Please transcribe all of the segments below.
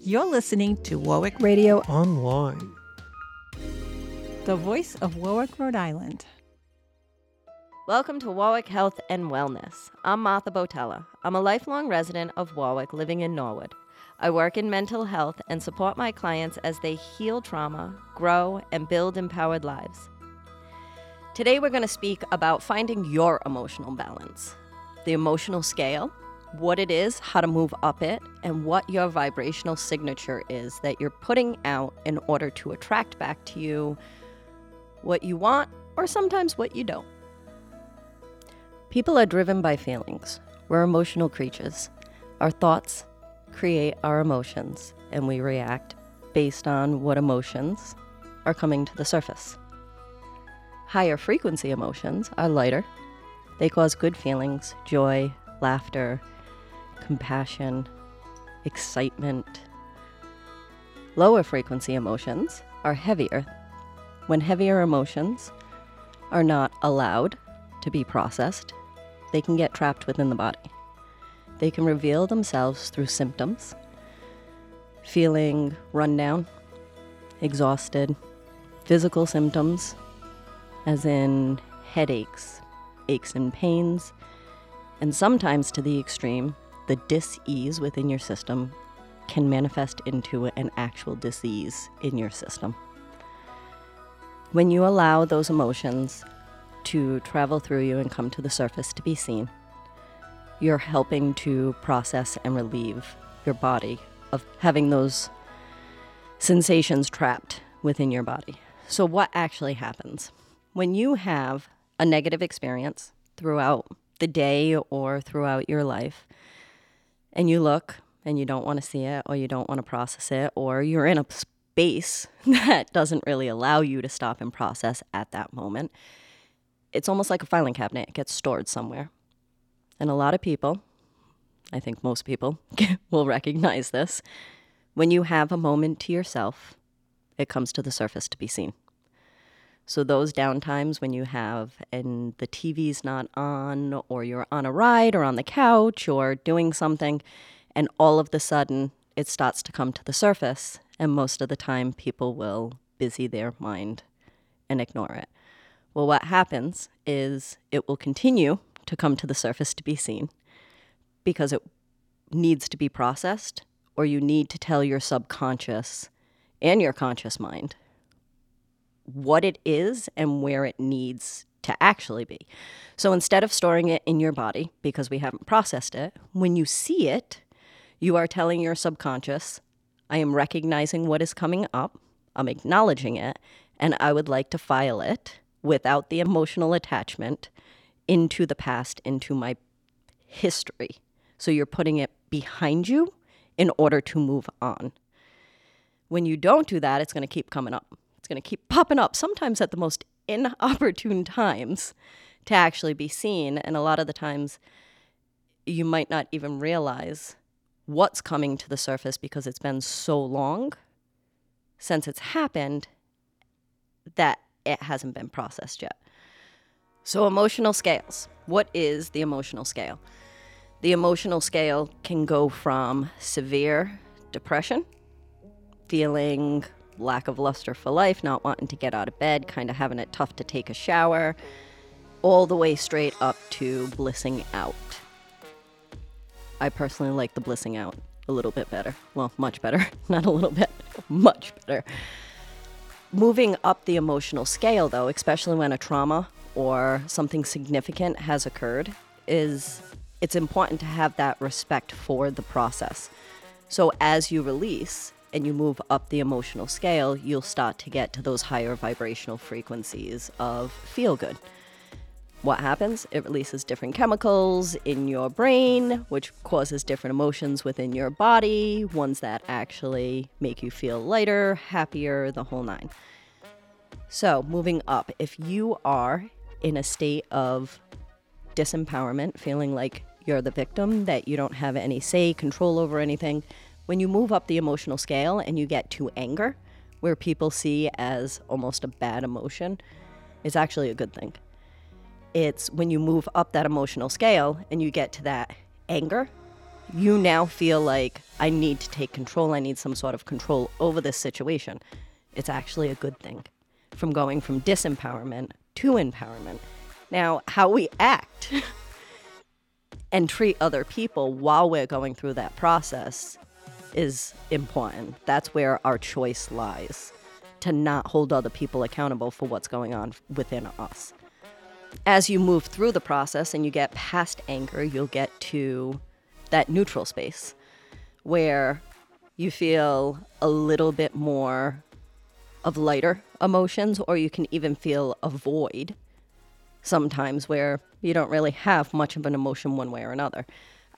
You're listening to Warwick Radio Online. the voice of Warwick, Rhode Island. Welcome to Warwick Health and Wellness. I'm Martha Botella. I'm a lifelong resident of Warwick living in Norwood. I work in mental health and support my clients as they heal trauma, grow, and build empowered lives. Today, we're going to speak about finding your emotional balance, the emotional scale, what it is, how to move up it, and what your vibrational signature is that you're putting out in order to attract back to you what you want or sometimes what you don't. People are driven by feelings. We're emotional creatures. Our thoughts create our emotions, and we react based on what emotions are coming to the surface. Higher frequency emotions are lighter. They cause good feelings, joy, laughter, compassion, excitement. Lower frequency emotions are heavier. When heavier emotions are not allowed to be processed, they can get trapped within the body. They can reveal themselves through symptoms feeling run down, exhausted, physical symptoms, as in headaches, aches and pains, and sometimes to the extreme, the dis-ease within your system can manifest into an actual disease in your system. When you allow those emotions to travel through you and come to the surface to be seen, you're helping to process and relieve your body of having those sensations trapped within your body. So, what actually happens? When you have a negative experience throughout the day or throughout your life, and you look and you don't want to see it or you don't want to process it, or you're in a space that doesn't really allow you to stop and process at that moment, it's almost like a filing cabinet. It gets stored somewhere. And a lot of people, I think most people, will recognize this. When you have a moment to yourself, it comes to the surface to be seen. So those downtimes when you have and the TV's not on or you're on a ride or on the couch or doing something and all of the sudden it starts to come to the surface and most of the time people will busy their mind and ignore it. Well, what happens is it will continue to come to the surface to be seen because it needs to be processed or you need to tell your subconscious and your conscious mind what it is and where it needs to actually be. So instead of storing it in your body because we haven't processed it, when you see it, you are telling your subconscious, I am recognizing what is coming up, I'm acknowledging it, and I would like to file it without the emotional attachment into the past, into my history. So you're putting it behind you in order to move on. When you don't do that, it's going to keep coming up. It's going to keep popping up, sometimes at the most inopportune times to actually be seen. And a lot of the times, you might not even realize what's coming to the surface because it's been so long since it's happened that it hasn't been processed yet. So, emotional scales. What is the emotional scale? The emotional scale can go from severe depression, feeling lack of luster for life, not wanting to get out of bed, kind of having it tough to take a shower, all the way straight up to blissing out. I personally like the blissing out a little bit better. Well, much better. Not a little bit, much better. Moving up the emotional scale, though, especially when a trauma or something significant has occurred, is it's important to have that respect for the process. So as you release and you move up the emotional scale, you'll start to get to those higher vibrational frequencies of feel good. What happens? It releases different chemicals in your brain, which causes different emotions within your body, ones that actually make you feel lighter, happier, the whole nine. So, moving up, if you are in a state of disempowerment, feeling like you're the victim, that you don't have any say, control over anything, when you move up the emotional scale and you get to anger, where people see as almost a bad emotion, it's actually a good thing. It's when you move up that emotional scale and you get to that anger, you now feel like I need to take control, I need some sort of control over this situation. It's actually a good thing from going from disempowerment to empowerment. Now, how we act and treat other people while we're going through that process is important. That's where our choice lies to not hold other people accountable for what's going on within us. As you move through the process and you get past anger, you'll get to that neutral space where you feel a little bit more of lighter emotions, or you can even feel a void sometimes where you don't really have much of an emotion one way or another.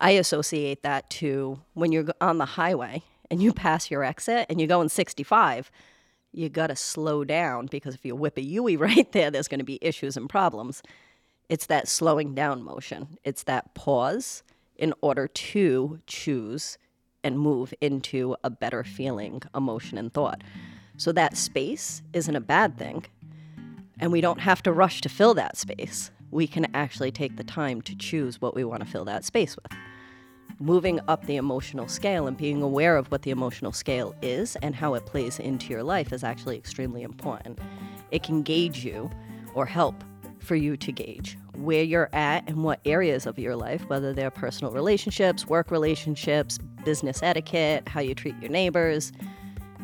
I associate that to when you're on the highway and you pass your exit and you're going 65, you got to slow down because if you whip a Yui right there, there's going to be issues and problems. It's that slowing down motion, it's that pause in order to choose and move into a better feeling, emotion, and thought. So that space isn't a bad thing. And we don't have to rush to fill that space. We can actually take the time to choose what we want to fill that space with. Moving up the emotional scale and being aware of what the emotional scale is and how it plays into your life is actually extremely important. It can gauge you or help for you to gauge where you're at and what areas of your life, whether they're personal relationships, work relationships, business etiquette, how you treat your neighbors,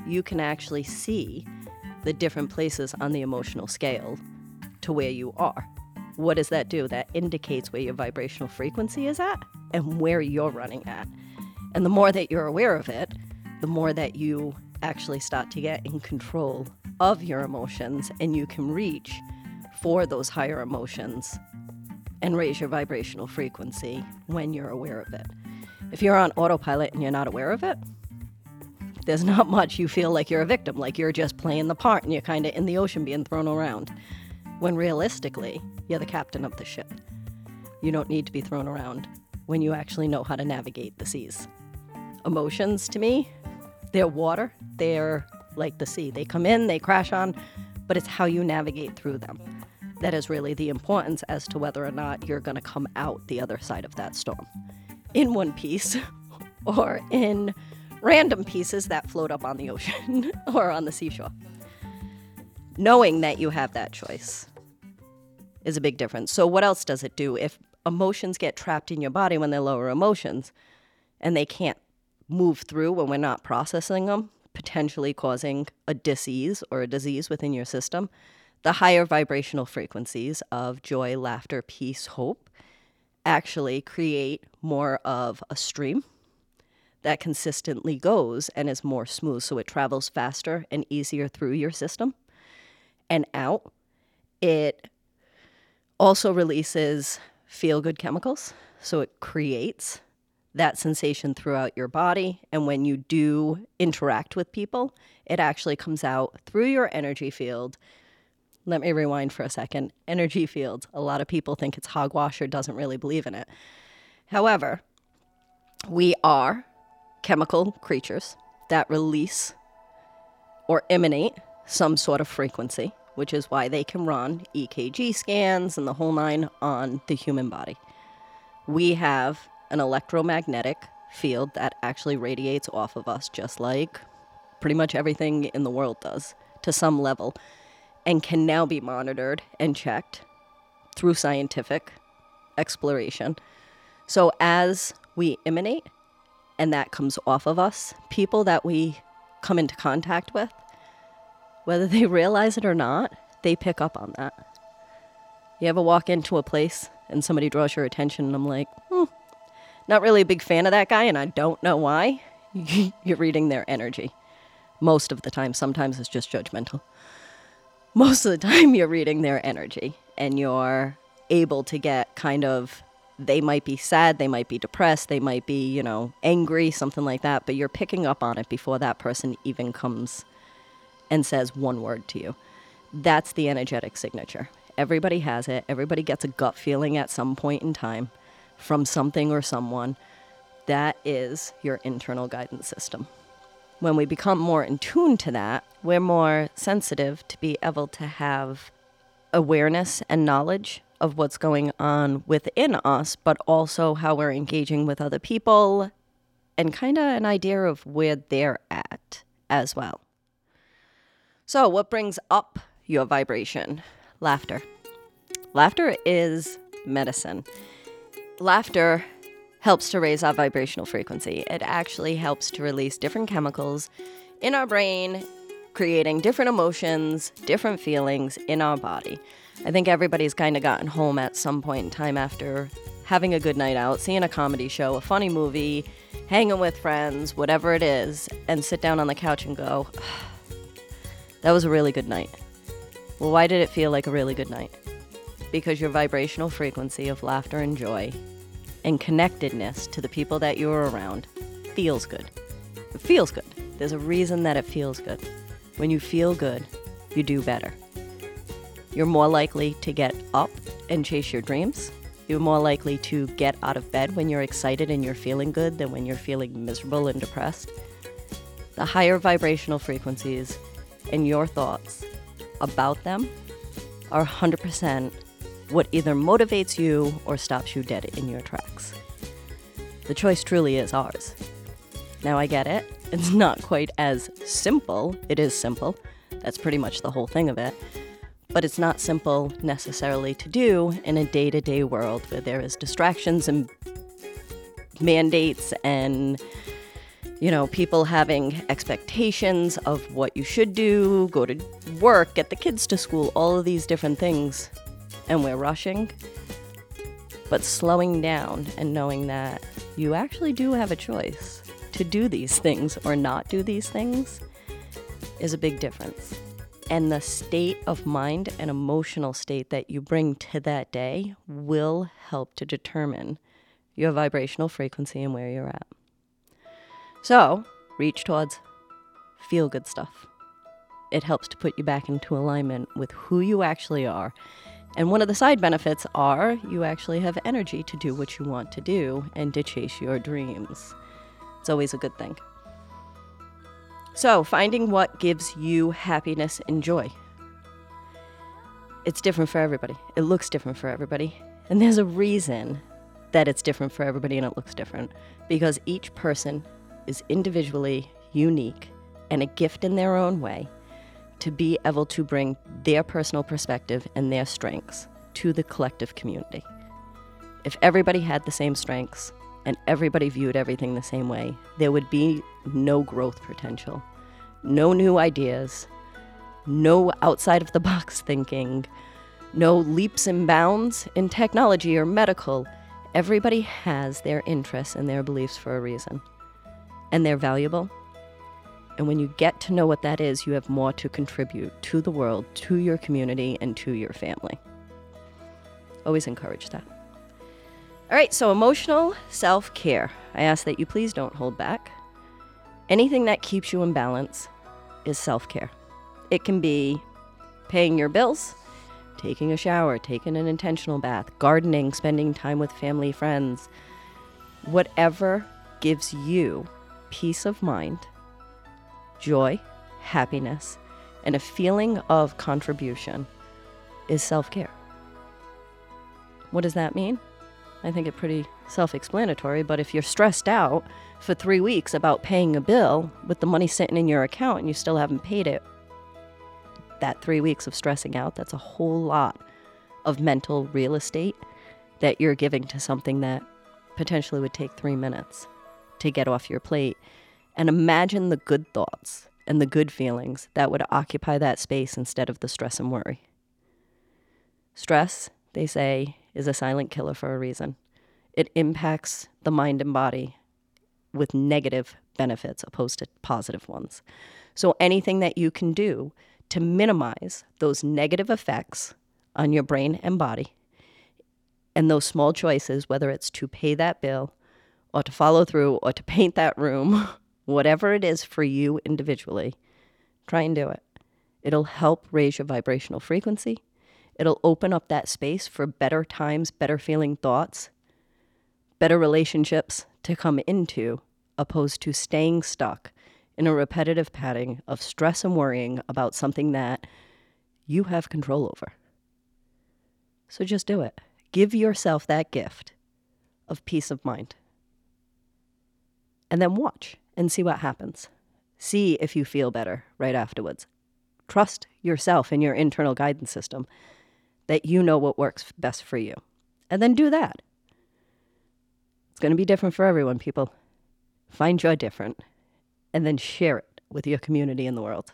you can actually see the different places on the emotional scale to where you are. What does that do? That indicates where your vibrational frequency is at and where you're running at. And the more that you're aware of it, the more that you actually start to get in control of your emotions and you can reach for those higher emotions and raise your vibrational frequency when you're aware of it. If you're on autopilot and you're not aware of it, there's not much you feel like you're a victim, like you're just playing the part and you're kind of in the ocean being thrown around. When realistically, you're the captain of the ship. You don't need to be thrown around when you actually know how to navigate the seas. Emotions, to me, they're water, they're like the sea. They come in, they crash on, but it's how you navigate through them. That is really the importance as to whether or not you're going to come out the other side of that storm in one piece or in random pieces that float up on the ocean or on the seashore. Knowing that you have that choice is a big difference. So, what else does it do? If emotions get trapped in your body when they're lower emotions and they can't move through when we're not processing them, potentially causing a disease or a disease within your system, the higher vibrational frequencies of joy, laughter, peace, hope actually create more of a stream that consistently goes and is more smooth. So it travels faster and easier through your system and out. It also releases feel good chemicals. So it creates that sensation throughout your body. And when you do interact with people, it actually comes out through your energy field. Let me rewind for a second. Energy fields, a lot of people think it's hogwash or doesn't really believe in it. However, we are chemical creatures that release or emanate some sort of frequency, which is why they can run EKG scans and the whole nine on the human body. We have an electromagnetic field that actually radiates off of us, just like pretty much everything in the world does to some level, and can now be monitored and checked through scientific exploration. So, as we emanate and that comes off of us, people that we come into contact with, whether they realize it or not, they pick up on that. You ever walk into a place and somebody draws your attention, and I'm like, hmm, not really a big fan of that guy, and I don't know why. You're reading their energy. Most of the time, sometimes it's just judgmental. Most of the time, you're reading their energy, and you're able to get kind of they might be sad, they might be depressed, they might be, you know, angry, something like that, but you're picking up on it before that person even comes and says one word to you. That's the energetic signature. Everybody has it. Everybody gets a gut feeling at some point in time from something or someone. That is your internal guidance system. When we become more in tune to that, we're more sensitive to be able to have awareness and knowledge of what's going on within us, but also how we're engaging with other people and kind of an idea of where they're at as well. So, what brings up your vibration? Laughter. Laughter is medicine. Laughter helps to raise our vibrational frequency. It actually helps to release different chemicals in our brain, creating different emotions, different feelings in our body. I think everybody's kind of gotten home at some point in time after having a good night out, seeing a comedy show, a funny movie, hanging with friends, whatever it is, and sit down on the couch and go, that was a really good night. Well, why did it feel like a really good night? Because your vibrational frequency of laughter and joy and connectedness to the people that you're around feels good. It feels good. There's a reason that it feels good. When you feel good, you do better. You're more likely to get up and chase your dreams. You're more likely to get out of bed when you're excited and you're feeling good than when you're feeling miserable and depressed. The higher vibrational frequencies and your thoughts about them are 100% what either motivates you or stops you dead in your tracks. The choice truly is ours. Now, I get it. It's not quite as simple. It is simple. That's pretty much the whole thing of it. But it's not simple necessarily to do in a day to day world where there is distractions and mandates and you know, people having expectations of what you should do, go to work, get the kids to school, all of these different things. And we're rushing. But slowing down and knowing that you actually do have a choice to do these things or not do these things is a big difference. And the state of mind and emotional state that you bring to that day will help to determine your vibrational frequency and where you're at. So, reach towards feel good stuff. It helps to put you back into alignment with who you actually are. And one of the side benefits are you actually have energy to do what you want to do and to chase your dreams. It's always a good thing. So, finding what gives you happiness and joy. It's different for everybody. It looks different for everybody. And there's a reason that it's different for everybody and it looks different because each person is individually unique and a gift in their own way to be able to bring their personal perspective and their strengths to the collective community. If everybody had the same strengths and everybody viewed everything the same way, there would be no growth potential, no new ideas, no outside of the box thinking, no leaps and bounds in technology or medical. Everybody has their interests and their beliefs for a reason and they're valuable. And when you get to know what that is, you have more to contribute to the world, to your community, and to your family. Always encourage that. All right, so emotional self care. I ask that you please don't hold back. Anything that keeps you in balance is self care. It can be paying your bills, taking a shower, taking an intentional bath, gardening, spending time with family, friends, whatever gives you peace of mind, joy, happiness, and a feeling of contribution is self care. What does that mean? I think it's pretty self explanatory, but if you're stressed out for three weeks about paying a bill with the money sitting in your account and you still haven't paid it, that three weeks of stressing out, that's a whole lot of mental real estate that you're giving to something that potentially would take three minutes to get off your plate and imagine the good thoughts and the good feelings that would occupy that space instead of the stress and worry. Stress, they say, is a silent killer for a reason. It impacts the mind and body with negative benefits opposed to positive ones. So, anything that you can do to minimize those negative effects on your brain and body, and those small choices, whether it's to pay that bill or to follow through or to paint that room, whatever it is for you individually, try and do it. It'll help raise your vibrational frequency. It'll open up that space for better times, better feeling thoughts, better relationships to come into, opposed to staying stuck in a repetitive pattern of stress and worrying about something that you have control over. So just do it. Give yourself that gift of peace of mind. And then watch and see what happens. See if you feel better right afterwards. Trust yourself and your internal guidance system that you know what works best for you. And then do that. It's going to be different for everyone, people. Find your different and then share it with your community in the world.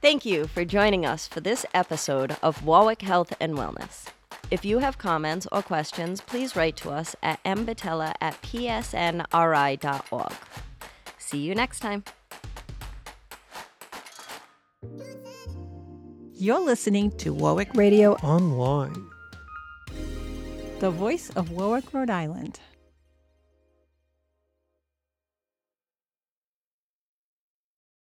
Thank you for joining us for this episode of Warwick Health and Wellness. If you have comments or questions, please write to us at mbatella at psnri.org. See you next time. You're listening to Warwick Radio Online. the voice of Warwick, Rhode Island.